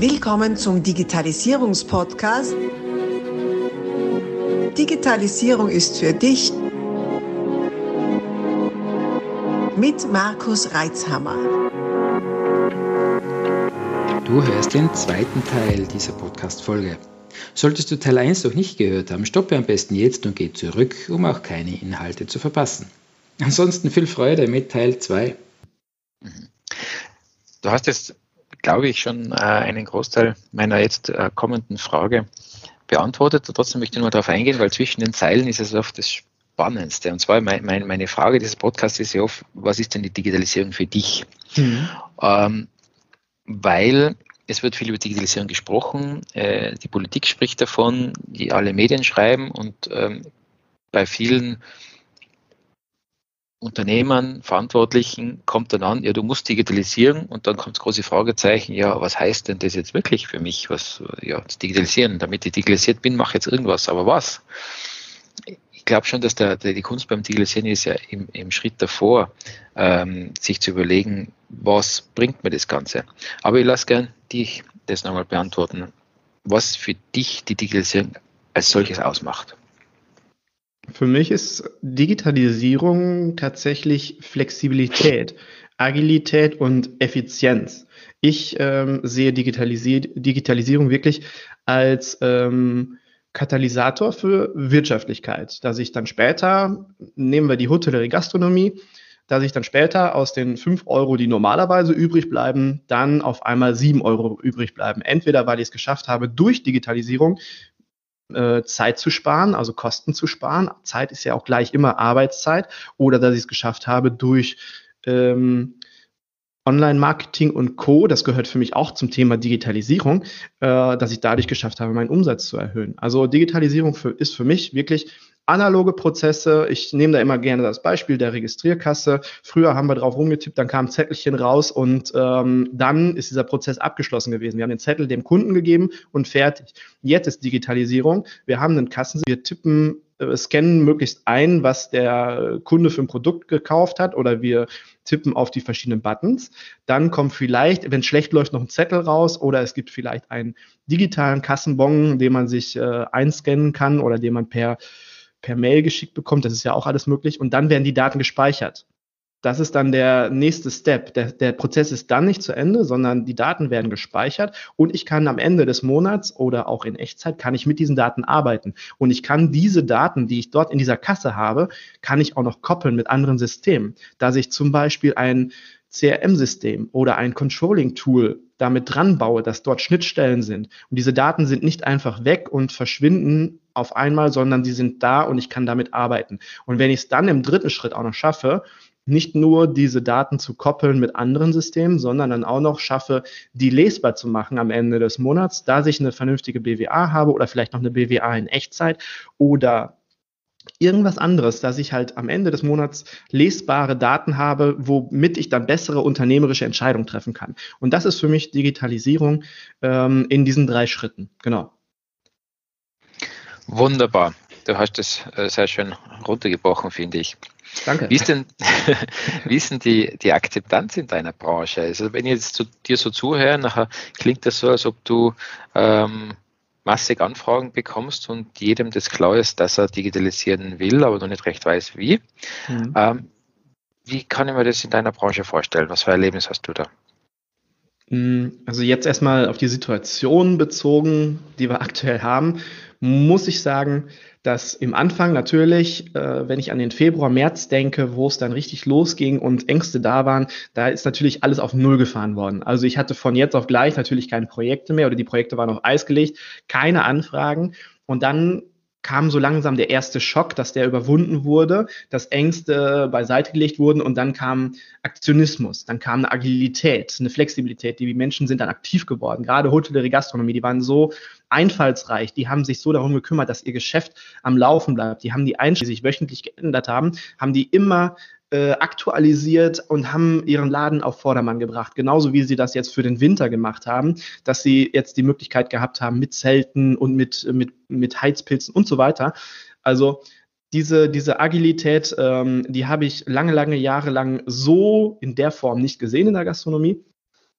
Willkommen zum Digitalisierungspodcast. Digitalisierung ist für dich mit Markus Reitzhammer. Du hörst den zweiten Teil dieser Podcast-Folge. Solltest du Teil 1 noch nicht gehört haben, stoppe am besten jetzt und geh zurück, um auch keine Inhalte zu verpassen. Ansonsten viel Freude mit Teil 2. Du hast jetzt, glaube ich, schon äh, einen Großteil meiner jetzt äh, kommenden Frage beantwortet. Trotzdem möchte ich nur darauf eingehen, weil zwischen den Zeilen ist es oft das Spannendste. Und zwar mein, mein, meine Frage dieses Podcasts ist ja oft, was ist denn die Digitalisierung für dich? Mhm. Ähm, weil es wird viel über Digitalisierung gesprochen, äh, die Politik spricht davon, die alle Medien schreiben und ähm, bei vielen Unternehmern, Verantwortlichen kommt dann an, ja, du musst digitalisieren und dann kommt das große Fragezeichen, ja, was heißt denn das jetzt wirklich für mich, was, ja, das Digitalisieren, damit ich digitalisiert bin, mache ich jetzt irgendwas, aber was? Ich glaube schon, dass der, der, die Kunst beim Digitalisieren ist ja im, im Schritt davor, ähm, sich zu überlegen, was bringt mir das Ganze. Aber ich lasse gern dich das nochmal beantworten, was für dich die Digitalisierung als solches ausmacht. Für mich ist Digitalisierung tatsächlich Flexibilität, Agilität und Effizienz. Ich ähm, sehe Digitalisi Digitalisierung wirklich als ähm, Katalysator für Wirtschaftlichkeit, dass ich dann später, nehmen wir die Hotellerie-Gastronomie, dass ich dann später aus den 5 Euro, die normalerweise übrig bleiben, dann auf einmal 7 Euro übrig bleiben. Entweder weil ich es geschafft habe, durch Digitalisierung Zeit zu sparen, also Kosten zu sparen. Zeit ist ja auch gleich immer Arbeitszeit. Oder dass ich es geschafft habe durch ähm, Online-Marketing und Co., das gehört für mich auch zum Thema Digitalisierung, äh, dass ich dadurch geschafft habe, meinen Umsatz zu erhöhen. Also Digitalisierung für, ist für mich wirklich analoge Prozesse. Ich nehme da immer gerne das Beispiel der Registrierkasse. Früher haben wir drauf rumgetippt, dann kam ein Zettelchen raus und ähm, dann ist dieser Prozess abgeschlossen gewesen. Wir haben den Zettel dem Kunden gegeben und fertig. Jetzt ist Digitalisierung. Wir haben einen Kassen, wir tippen, äh, scannen möglichst ein, was der Kunde für ein Produkt gekauft hat oder wir tippen auf die verschiedenen Buttons. Dann kommt vielleicht, wenn es schlecht läuft, noch ein Zettel raus oder es gibt vielleicht einen digitalen Kassenbon, den man sich äh, einscannen kann oder den man per per Mail geschickt bekommt. Das ist ja auch alles möglich. Und dann werden die Daten gespeichert. Das ist dann der nächste Step. Der, der, Prozess ist dann nicht zu Ende, sondern die Daten werden gespeichert und ich kann am Ende des Monats oder auch in Echtzeit kann ich mit diesen Daten arbeiten. Und ich kann diese Daten, die ich dort in dieser Kasse habe, kann ich auch noch koppeln mit anderen Systemen. Dass ich zum Beispiel ein CRM-System oder ein Controlling-Tool damit dran baue, dass dort Schnittstellen sind. Und diese Daten sind nicht einfach weg und verschwinden auf einmal, sondern sie sind da und ich kann damit arbeiten. Und wenn ich es dann im dritten Schritt auch noch schaffe, nicht nur diese Daten zu koppeln mit anderen Systemen, sondern dann auch noch schaffe, die lesbar zu machen am Ende des Monats, da ich eine vernünftige BWA habe oder vielleicht noch eine BWA in Echtzeit oder irgendwas anderes, dass ich halt am Ende des Monats lesbare Daten habe, womit ich dann bessere unternehmerische Entscheidungen treffen kann. Und das ist für mich Digitalisierung ähm, in diesen drei Schritten. Genau. Wunderbar. Du hast es äh, sehr schön runtergebrochen, finde ich. Danke. Wie ist denn, wie ist denn die, die Akzeptanz in deiner Branche? Also wenn ich jetzt zu, dir so zuhöre, nachher klingt das so, als ob du ähm, massig Anfragen bekommst und jedem das klar ist, dass er digitalisieren will, aber noch nicht recht weiß, wie. Mhm. Ähm, wie kann ich mir das in deiner Branche vorstellen? Was für ein Erlebnis hast du da? Mm, also jetzt erstmal auf die Situation bezogen, die wir aktuell haben muss ich sagen, dass im Anfang natürlich, äh, wenn ich an den Februar, März denke, wo es dann richtig losging und Ängste da waren, da ist natürlich alles auf Null gefahren worden. Also ich hatte von jetzt auf gleich natürlich keine Projekte mehr oder die Projekte waren auf Eis gelegt, keine Anfragen. Und dann kam so langsam der erste Schock, dass der überwunden wurde, dass Ängste beiseite gelegt wurden und dann kam Aktionismus, dann kam eine Agilität, eine Flexibilität. Die Menschen sind dann aktiv geworden. Gerade Hotellerie, Gastronomie, die waren so einfallsreich, die haben sich so darum gekümmert, dass ihr Geschäft am Laufen bleibt. Die haben die Einstellungen, die sich wöchentlich geändert haben, haben die immer äh, aktualisiert und haben ihren Laden auf Vordermann gebracht. Genauso wie sie das jetzt für den Winter gemacht haben, dass sie jetzt die Möglichkeit gehabt haben mit Zelten und mit, mit, mit Heizpilzen und so weiter. Also diese, diese Agilität, ähm, die habe ich lange, lange Jahre lang so in der Form nicht gesehen in der Gastronomie.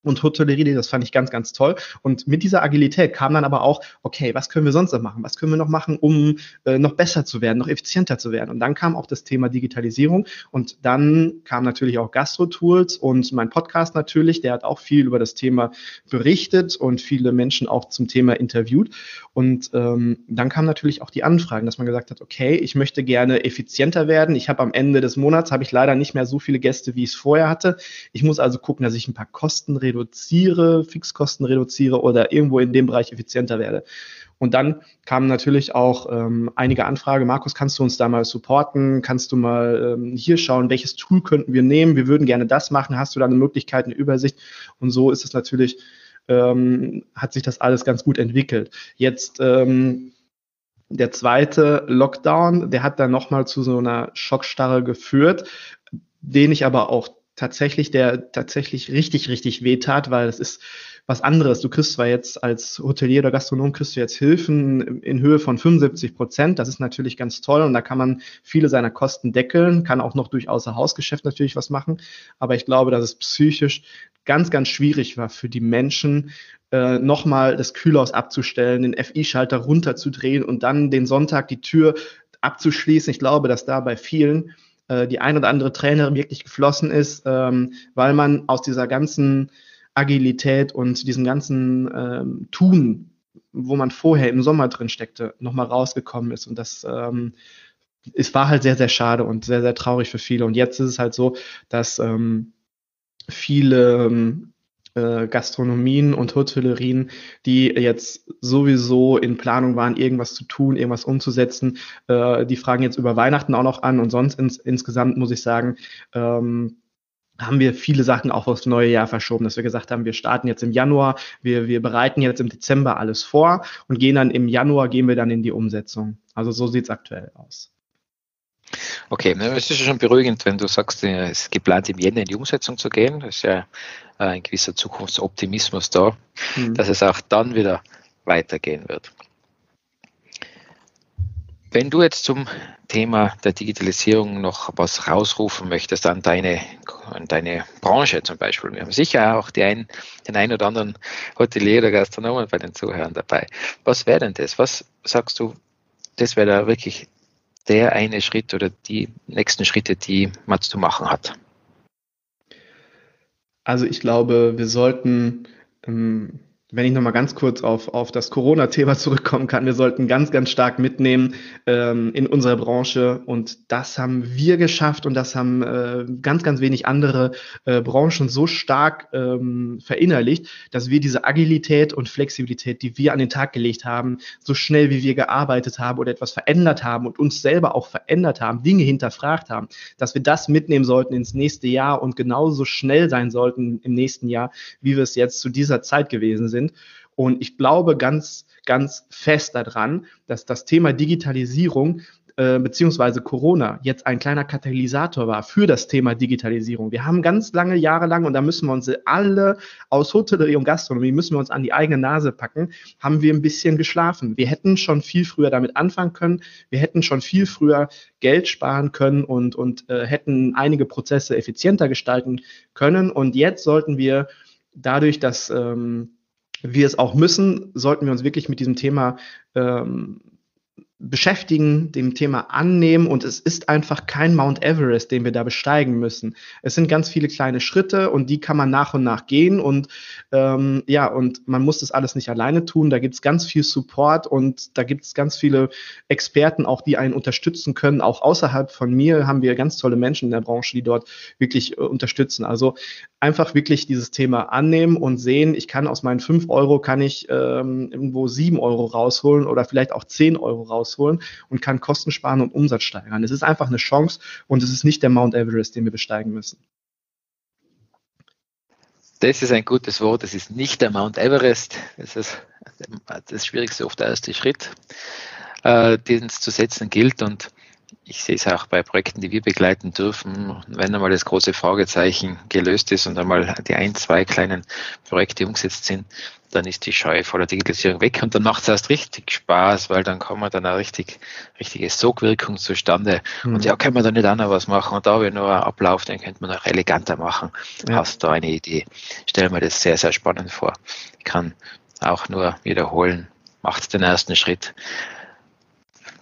Und Hotellerie, das fand ich ganz, ganz toll. Und mit dieser Agilität kam dann aber auch, okay, was können wir sonst noch machen? Was können wir noch machen, um äh, noch besser zu werden, noch effizienter zu werden? Und dann kam auch das Thema Digitalisierung und dann kam natürlich auch Gastro-Tools und mein Podcast natürlich, der hat auch viel über das Thema berichtet und viele Menschen auch zum Thema interviewt. Und ähm, dann kam natürlich auch die Anfragen, dass man gesagt hat, okay, ich möchte gerne effizienter werden. Ich habe am Ende des Monats, habe ich leider nicht mehr so viele Gäste, wie ich es vorher hatte. Ich muss also gucken, dass ich ein paar Kosten reduziere, Fixkosten reduziere oder irgendwo in dem Bereich effizienter werde. Und dann kamen natürlich auch ähm, einige Anfragen. Markus, kannst du uns da mal supporten? Kannst du mal ähm, hier schauen, welches Tool könnten wir nehmen? Wir würden gerne das machen. Hast du da eine Möglichkeit, eine Übersicht? Und so ist es natürlich, ähm, hat sich das alles ganz gut entwickelt. Jetzt ähm, der zweite Lockdown, der hat dann nochmal zu so einer Schockstarre geführt, den ich aber auch tatsächlich, der tatsächlich richtig, richtig wehtat, weil es ist was anderes. Du kriegst zwar jetzt als Hotelier oder Gastronom kriegst du jetzt Hilfen in Höhe von 75 Prozent. Das ist natürlich ganz toll und da kann man viele seiner Kosten deckeln, kann auch noch durch Außerhausgeschäft natürlich was machen. Aber ich glaube, dass es psychisch ganz, ganz schwierig war für die Menschen, äh, nochmal das Kühlhaus abzustellen, den FI-Schalter runterzudrehen und dann den Sonntag die Tür abzuschließen. Ich glaube, dass da bei vielen äh, die ein oder andere Träne wirklich geflossen ist, ähm, weil man aus dieser ganzen Agilität und diesem ganzen ähm, Tun, wo man vorher im Sommer drin steckte, nochmal rausgekommen ist. Und das ähm, es war halt sehr, sehr schade und sehr, sehr traurig für viele. Und jetzt ist es halt so, dass ähm, viele ähm, äh, Gastronomien und Hotellerien, die jetzt sowieso in Planung waren, irgendwas zu tun, irgendwas umzusetzen. Äh, die fragen jetzt über Weihnachten auch noch an und sonst ins, insgesamt muss ich sagen, ähm, haben wir viele Sachen auch aufs neue Jahr verschoben, dass wir gesagt haben, wir starten jetzt im Januar, wir, wir bereiten jetzt im Dezember alles vor und gehen dann im Januar, gehen wir dann in die Umsetzung. Also so sieht es aktuell aus. Okay, es ist schon beruhigend, wenn du sagst, es ist geplant, im Jänner in die Umsetzung zu gehen. Das ist ja äh, ein gewisser Zukunftsoptimismus da, mhm. dass es auch dann wieder weitergehen wird. Wenn du jetzt zum Thema der Digitalisierung noch was rausrufen möchtest an deine, an deine Branche zum Beispiel, wir haben sicher auch die ein, den einen oder anderen Hotelier oder Gastronomen bei den Zuhörern dabei. Was wäre denn das? Was sagst du, das wäre da wirklich der eine Schritt oder die nächsten Schritte, die man zu machen hat? Also ich glaube, wir sollten ähm, wenn ich nochmal ganz kurz auf, auf das Corona-Thema zurückkommen kann, wir sollten ganz, ganz stark mitnehmen ähm, in unserer Branche. Und das haben wir geschafft und das haben äh, ganz, ganz wenig andere äh, Branchen so stark ähm, verinnerlicht, dass wir diese Agilität und Flexibilität, die wir an den Tag gelegt haben, so schnell wie wir gearbeitet haben oder etwas verändert haben und uns selber auch verändert haben, Dinge hinterfragt haben, dass wir das mitnehmen sollten ins nächste Jahr und genauso schnell sein sollten im nächsten Jahr, wie wir es jetzt zu dieser Zeit gewesen sind sind. Und ich glaube ganz, ganz fest daran, dass das Thema Digitalisierung äh, beziehungsweise Corona jetzt ein kleiner Katalysator war für das Thema Digitalisierung. Wir haben ganz lange Jahre lang, und da müssen wir uns alle aus Hotellerie und Gastronomie, müssen wir uns an die eigene Nase packen, haben wir ein bisschen geschlafen. Wir hätten schon viel früher damit anfangen können. Wir hätten schon viel früher Geld sparen können und, und äh, hätten einige Prozesse effizienter gestalten können. Und jetzt sollten wir dadurch, dass ähm, wir es auch müssen, sollten wir uns wirklich mit diesem Thema ähm, beschäftigen, dem Thema annehmen und es ist einfach kein Mount Everest, den wir da besteigen müssen. Es sind ganz viele kleine Schritte und die kann man nach und nach gehen und ähm, ja, und man muss das alles nicht alleine tun. Da gibt es ganz viel Support und da gibt es ganz viele Experten auch, die einen unterstützen können. Auch außerhalb von mir haben wir ganz tolle Menschen in der Branche, die dort wirklich äh, unterstützen. Also einfach wirklich dieses Thema annehmen und sehen, ich kann aus meinen fünf Euro kann ich ähm, irgendwo sieben Euro rausholen oder vielleicht auch zehn Euro rausholen rausholen und kann Kosten sparen und Umsatz steigern. Es ist einfach eine Chance und es ist nicht der Mount Everest, den wir besteigen müssen. Das ist ein gutes Wort. Es ist nicht der Mount Everest. Das ist das Schwierigste, oft der erste Schritt, äh, den es zu setzen gilt. Und ich sehe es auch bei Projekten, die wir begleiten dürfen, wenn einmal das große Fragezeichen gelöst ist und einmal die ein, zwei kleinen Projekte umgesetzt sind, dann ist die Scheu vor der Digitalisierung weg und dann macht es erst richtig Spaß, weil dann kommt dann eine richtig, richtige Sogwirkung zustande. Mhm. Und ja, können wir da nicht auch noch was machen? Und da habe ich noch einen Ablauf, den könnte man noch eleganter machen. Ja. Hast du eine Idee? Stell mir das sehr, sehr spannend vor. Ich kann auch nur wiederholen, macht den ersten Schritt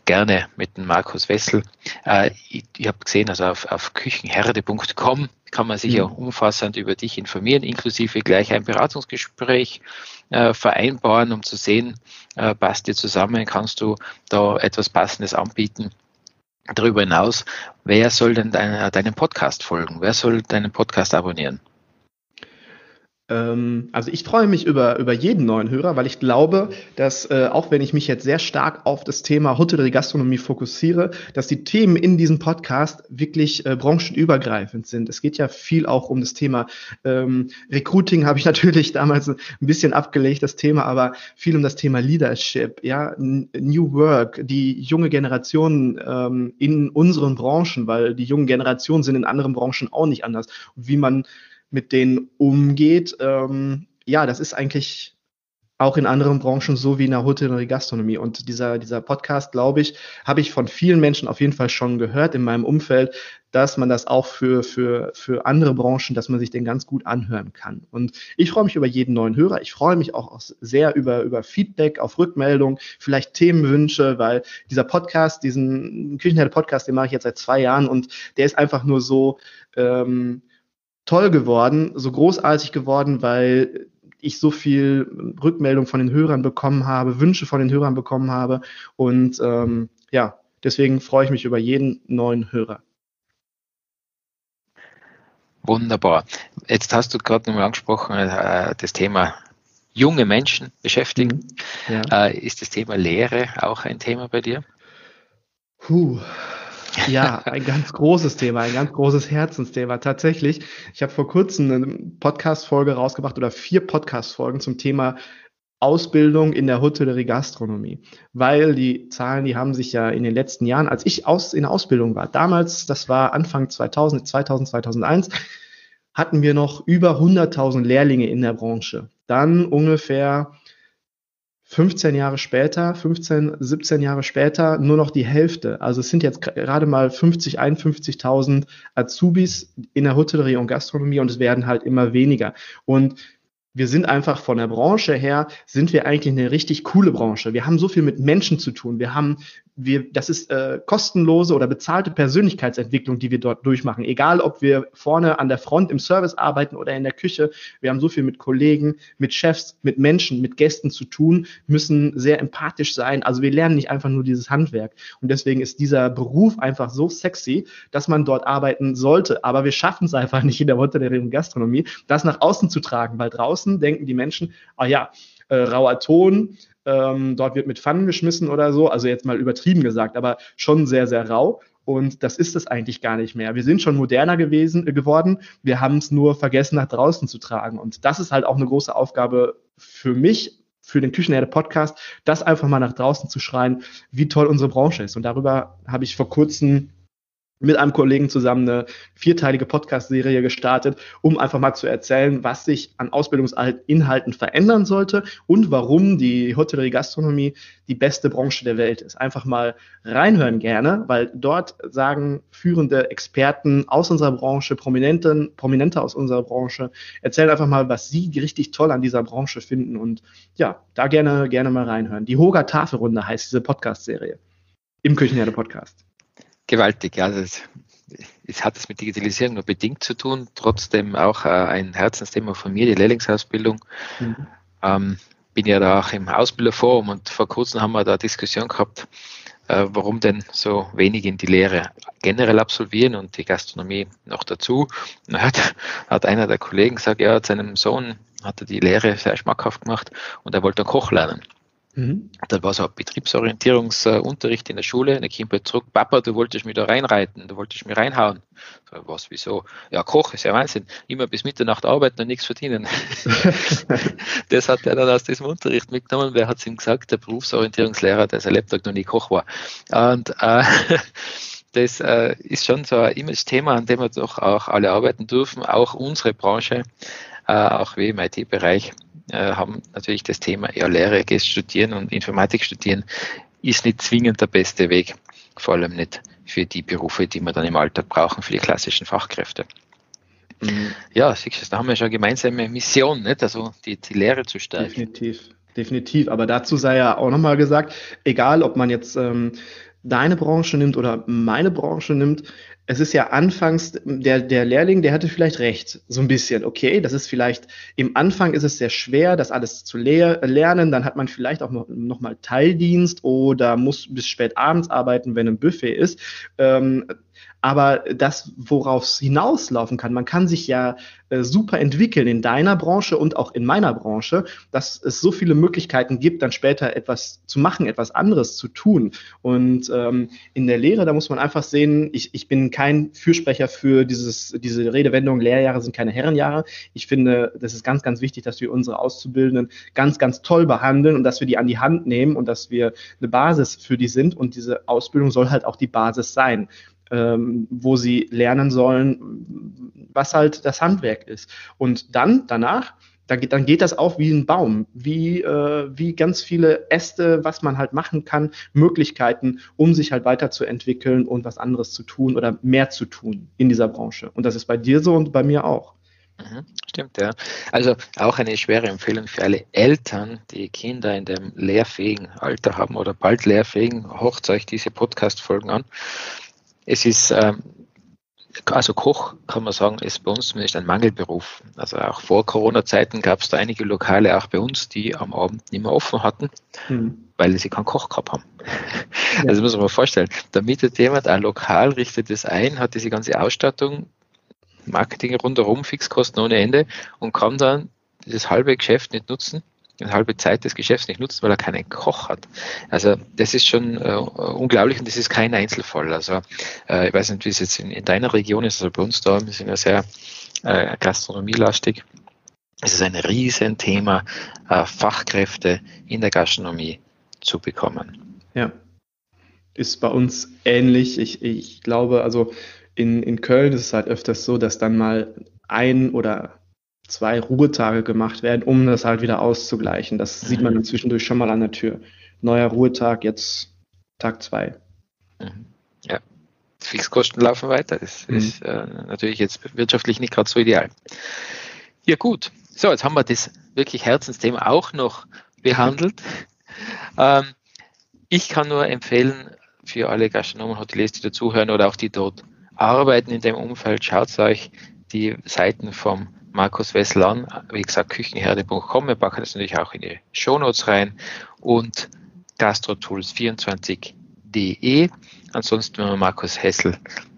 gerne mit dem Markus Wessel. Äh, ich ich habe gesehen, also auf, auf küchenherde.com kann man sich mhm. auch umfassend über dich informieren, inklusive gleich ein Beratungsgespräch äh, vereinbaren, um zu sehen, äh, passt dir zusammen, kannst du da etwas Passendes anbieten. Darüber hinaus, wer soll denn dein, deinem Podcast folgen? Wer soll deinen Podcast abonnieren? Ähm, also ich freue mich über, über jeden neuen Hörer, weil ich glaube, dass äh, auch wenn ich mich jetzt sehr stark auf das Thema Hotellerie Gastronomie fokussiere, dass die Themen in diesem Podcast wirklich äh, branchenübergreifend sind. Es geht ja viel auch um das Thema ähm, Recruiting, habe ich natürlich damals ein bisschen abgelegt, das Thema, aber viel um das Thema Leadership, ja, New Work, die junge Generation ähm, in unseren Branchen, weil die jungen Generationen sind in anderen Branchen auch nicht anders. wie man mit denen umgeht. Ähm, ja, das ist eigentlich auch in anderen Branchen so wie in der Hotellerie Gastronomie. Und dieser, dieser Podcast, glaube ich, habe ich von vielen Menschen auf jeden Fall schon gehört in meinem Umfeld, dass man das auch für, für, für andere Branchen, dass man sich den ganz gut anhören kann. Und ich freue mich über jeden neuen Hörer. Ich freue mich auch sehr über, über Feedback, auf Rückmeldung, vielleicht Themenwünsche, weil dieser Podcast, diesen Küchenherde Podcast, den mache ich jetzt seit zwei Jahren und der ist einfach nur so, ähm, toll geworden, so großartig geworden, weil ich so viel Rückmeldung von den Hörern bekommen habe, Wünsche von den Hörern bekommen habe. Und ähm, ja, deswegen freue ich mich über jeden neuen Hörer. Wunderbar. Jetzt hast du gerade nochmal angesprochen, äh, das Thema junge Menschen beschäftigen. Mhm, ja. äh, ist das Thema Lehre auch ein Thema bei dir? Puh, ja, ein ganz großes Thema, ein ganz großes Herzensthema. Tatsächlich, ich habe vor kurzem eine Podcast-Folge rausgebracht oder vier Podcast-Folgen zum Thema Ausbildung in der Hotellerie Gastronomie, weil die Zahlen, die haben sich ja in den letzten Jahren, als ich aus, in Ausbildung war, damals, das war Anfang 2000, 2000, 2001, hatten wir noch über 100.000 Lehrlinge in der Branche. Dann ungefähr 15 Jahre später, 15, 17 Jahre später nur noch die Hälfte. Also es sind jetzt gerade mal 50, 51.000 Azubis in der Hotellerie und Gastronomie und es werden halt immer weniger. Und wir sind einfach von der Branche her, sind wir eigentlich eine richtig coole Branche. Wir haben so viel mit Menschen zu tun. Wir haben, wir, das ist äh, kostenlose oder bezahlte Persönlichkeitsentwicklung, die wir dort durchmachen. Egal, ob wir vorne an der Front im Service arbeiten oder in der Küche. Wir haben so viel mit Kollegen, mit Chefs, mit Menschen, mit Gästen zu tun, müssen sehr empathisch sein. Also wir lernen nicht einfach nur dieses Handwerk. Und deswegen ist dieser Beruf einfach so sexy, dass man dort arbeiten sollte. Aber wir schaffen es einfach nicht in der Hotellerie und Gastronomie, das nach außen zu tragen, weil draußen denken die Menschen, ah ja, äh, rauer Ton, ähm, dort wird mit Pfannen geschmissen oder so, also jetzt mal übertrieben gesagt, aber schon sehr, sehr rau. Und das ist es eigentlich gar nicht mehr. Wir sind schon moderner gewesen, äh, geworden. Wir haben es nur vergessen, nach draußen zu tragen. Und das ist halt auch eine große Aufgabe für mich, für den Küchenherde Podcast, das einfach mal nach draußen zu schreien, wie toll unsere Branche ist. Und darüber habe ich vor kurzem mit einem Kollegen zusammen eine vierteilige Podcast-Serie gestartet, um einfach mal zu erzählen, was sich an Ausbildungsinhalten verändern sollte und warum die Hotellerie Gastronomie die beste Branche der Welt ist. Einfach mal reinhören gerne, weil dort sagen führende Experten aus unserer Branche, Prominenten, Prominente aus unserer Branche, erzählen einfach mal, was sie richtig toll an dieser Branche finden und ja, da gerne, gerne mal reinhören. Die Hoga Tafelrunde heißt diese Podcast-Serie im Küchenherde Podcast gewaltig. Ja, das, es hat es mit Digitalisierung nur bedingt zu tun, trotzdem auch äh, ein Herzensthema von mir, die Lehrlingsausbildung. Mhm. Ähm, bin ja da auch im Ausbilderforum und vor kurzem haben wir da Diskussion gehabt, äh, warum denn so wenig in die Lehre generell absolvieren und die Gastronomie noch dazu. Da hat, hat einer der Kollegen gesagt, ja, seinem Sohn hat er die Lehre sehr schmackhaft gemacht und er wollte Koch lernen. Mhm. Dann war so ein Betriebsorientierungsunterricht in der Schule. Dann kam ich zurück, Papa, du wolltest mich da reinreiten, du wolltest mich reinhauen. So, was, wieso? Ja, Koch ist ja Wahnsinn. Immer bis Mitternacht arbeiten und nichts verdienen. das hat er dann aus diesem Unterricht mitgenommen. Wer hat es ihm gesagt? Der Berufsorientierungslehrer, der sein Laptop noch nie Koch war. Und äh, das äh, ist schon so ein Image-Thema, an dem wir doch auch alle arbeiten dürfen, auch unsere Branche, auch wir im IT-Bereich äh, haben natürlich das Thema, ja, Lehre, studieren und Informatik studieren, ist nicht zwingend der beste Weg, vor allem nicht für die Berufe, die wir dann im Alltag brauchen, für die klassischen Fachkräfte. Mhm. Ja, siehst da haben wir schon eine gemeinsame Mission, nicht? also die, die Lehre zu stärken. Definitiv, definitiv. Aber dazu sei ja auch nochmal gesagt, egal ob man jetzt ähm, deine Branche nimmt oder meine Branche nimmt, es ist ja anfangs, der, der Lehrling, der hatte vielleicht recht, so ein bisschen. Okay, das ist vielleicht, im Anfang ist es sehr schwer, das alles zu lehr lernen. Dann hat man vielleicht auch noch, noch mal Teildienst oder muss bis spät abends arbeiten, wenn ein Buffet ist. Ähm, aber das, worauf es hinauslaufen kann, man kann sich ja äh, super entwickeln in deiner Branche und auch in meiner Branche, dass es so viele Möglichkeiten gibt, dann später etwas zu machen, etwas anderes zu tun. Und ähm, in der Lehre, da muss man einfach sehen, ich, ich bin kein Fürsprecher für dieses, diese Redewendung, Lehrjahre sind keine Herrenjahre. Ich finde, das ist ganz, ganz wichtig, dass wir unsere Auszubildenden ganz, ganz toll behandeln und dass wir die an die Hand nehmen und dass wir eine Basis für die sind. Und diese Ausbildung soll halt auch die Basis sein ähm, wo sie lernen sollen, was halt das Handwerk ist. Und dann, danach, dann geht, dann geht das auch wie ein Baum, wie, äh, wie ganz viele Äste, was man halt machen kann, Möglichkeiten, um sich halt weiterzuentwickeln und was anderes zu tun oder mehr zu tun in dieser Branche. Und das ist bei dir so und bei mir auch. Mhm, stimmt, ja. Also auch eine schwere Empfehlung für alle Eltern, die Kinder in dem lehrfähigen Alter haben oder bald lehrfähigen, hocht euch diese Podcast-Folgen an. Es ist, ähm, also Koch kann man sagen, ist bei uns zumindest ein Mangelberuf. Also auch vor Corona-Zeiten gab es da einige Lokale, auch bei uns, die am Abend nicht mehr offen hatten, mhm. weil sie keinen Koch gehabt haben. Ja. Also muss man mal vorstellen, da mietet jemand ein Lokal, richtet es ein, hat diese ganze Ausstattung, Marketing rundherum, Fixkosten ohne Ende und kann dann das halbe Geschäft nicht nutzen eine halbe Zeit des Geschäfts nicht nutzt, weil er keinen Koch hat. Also das ist schon äh, unglaublich und das ist kein Einzelfall. Also äh, ich weiß nicht, wie es jetzt in, in deiner Region ist, also bei uns da, wir sind ja sehr äh, gastronomielastig. Es ist ein Riesenthema, äh, Fachkräfte in der Gastronomie zu bekommen. Ja, ist bei uns ähnlich. Ich, ich glaube, also in, in Köln ist es halt öfters so, dass dann mal ein oder zwei Ruhetage gemacht werden, um das halt wieder auszugleichen. Das mhm. sieht man dann zwischendurch schon mal an der Tür. Neuer Ruhetag, jetzt Tag zwei. Mhm. Ja, Fixkosten laufen weiter. Das mhm. ist äh, natürlich jetzt wirtschaftlich nicht gerade so ideal. Ja gut, so jetzt haben wir das wirklich Herzensthema auch noch behandelt. Ähm, ich kann nur empfehlen für alle Gastronomen, Hoteliers, die dazuhören oder auch die dort arbeiten in dem Umfeld, schaut euch die Seiten vom Markus Wessel an. Wie gesagt, küchenherde.com. Wir packen das natürlich auch in die Shownotes rein und gastrotools24.de. Ansonsten, wenn man Markus Hessel,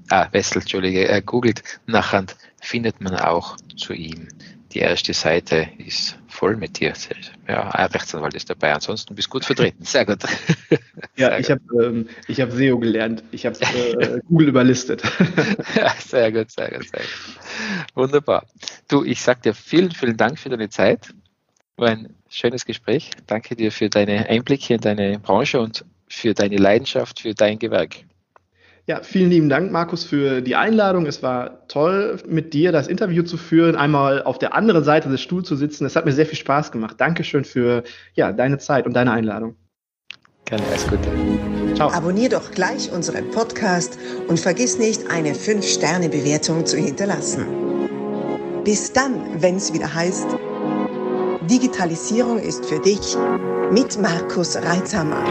ah, Wessel, Entschuldige, äh, googelt, nachher findet man auch zu ihm. Die erste Seite ist voll mit dir. Ja, ein Rechtsanwalt ist dabei. Ansonsten bist du gut vertreten. Sehr gut. Ja, sehr ich habe ähm, hab SEO gelernt. Ich habe äh, Google überlistet. ja, sehr gut, sehr gut, sehr gut. Wunderbar. Du, ich sage dir vielen, vielen Dank für deine Zeit. War ein schönes Gespräch. Danke dir für deine Einblicke in deine Branche und für deine Leidenschaft für dein Gewerk. Ja, vielen lieben Dank, Markus, für die Einladung. Es war toll, mit dir das Interview zu führen, einmal auf der anderen Seite des Stuhls zu sitzen. Es hat mir sehr viel Spaß gemacht. Dankeschön für ja, deine Zeit und deine Einladung. Gerne, alles Gute. Ciao. Abonnier doch gleich unseren Podcast und vergiss nicht, eine 5-Sterne-Bewertung zu hinterlassen. Bis dann, wenn es wieder heißt, Digitalisierung ist für dich mit Markus Reitzhammer.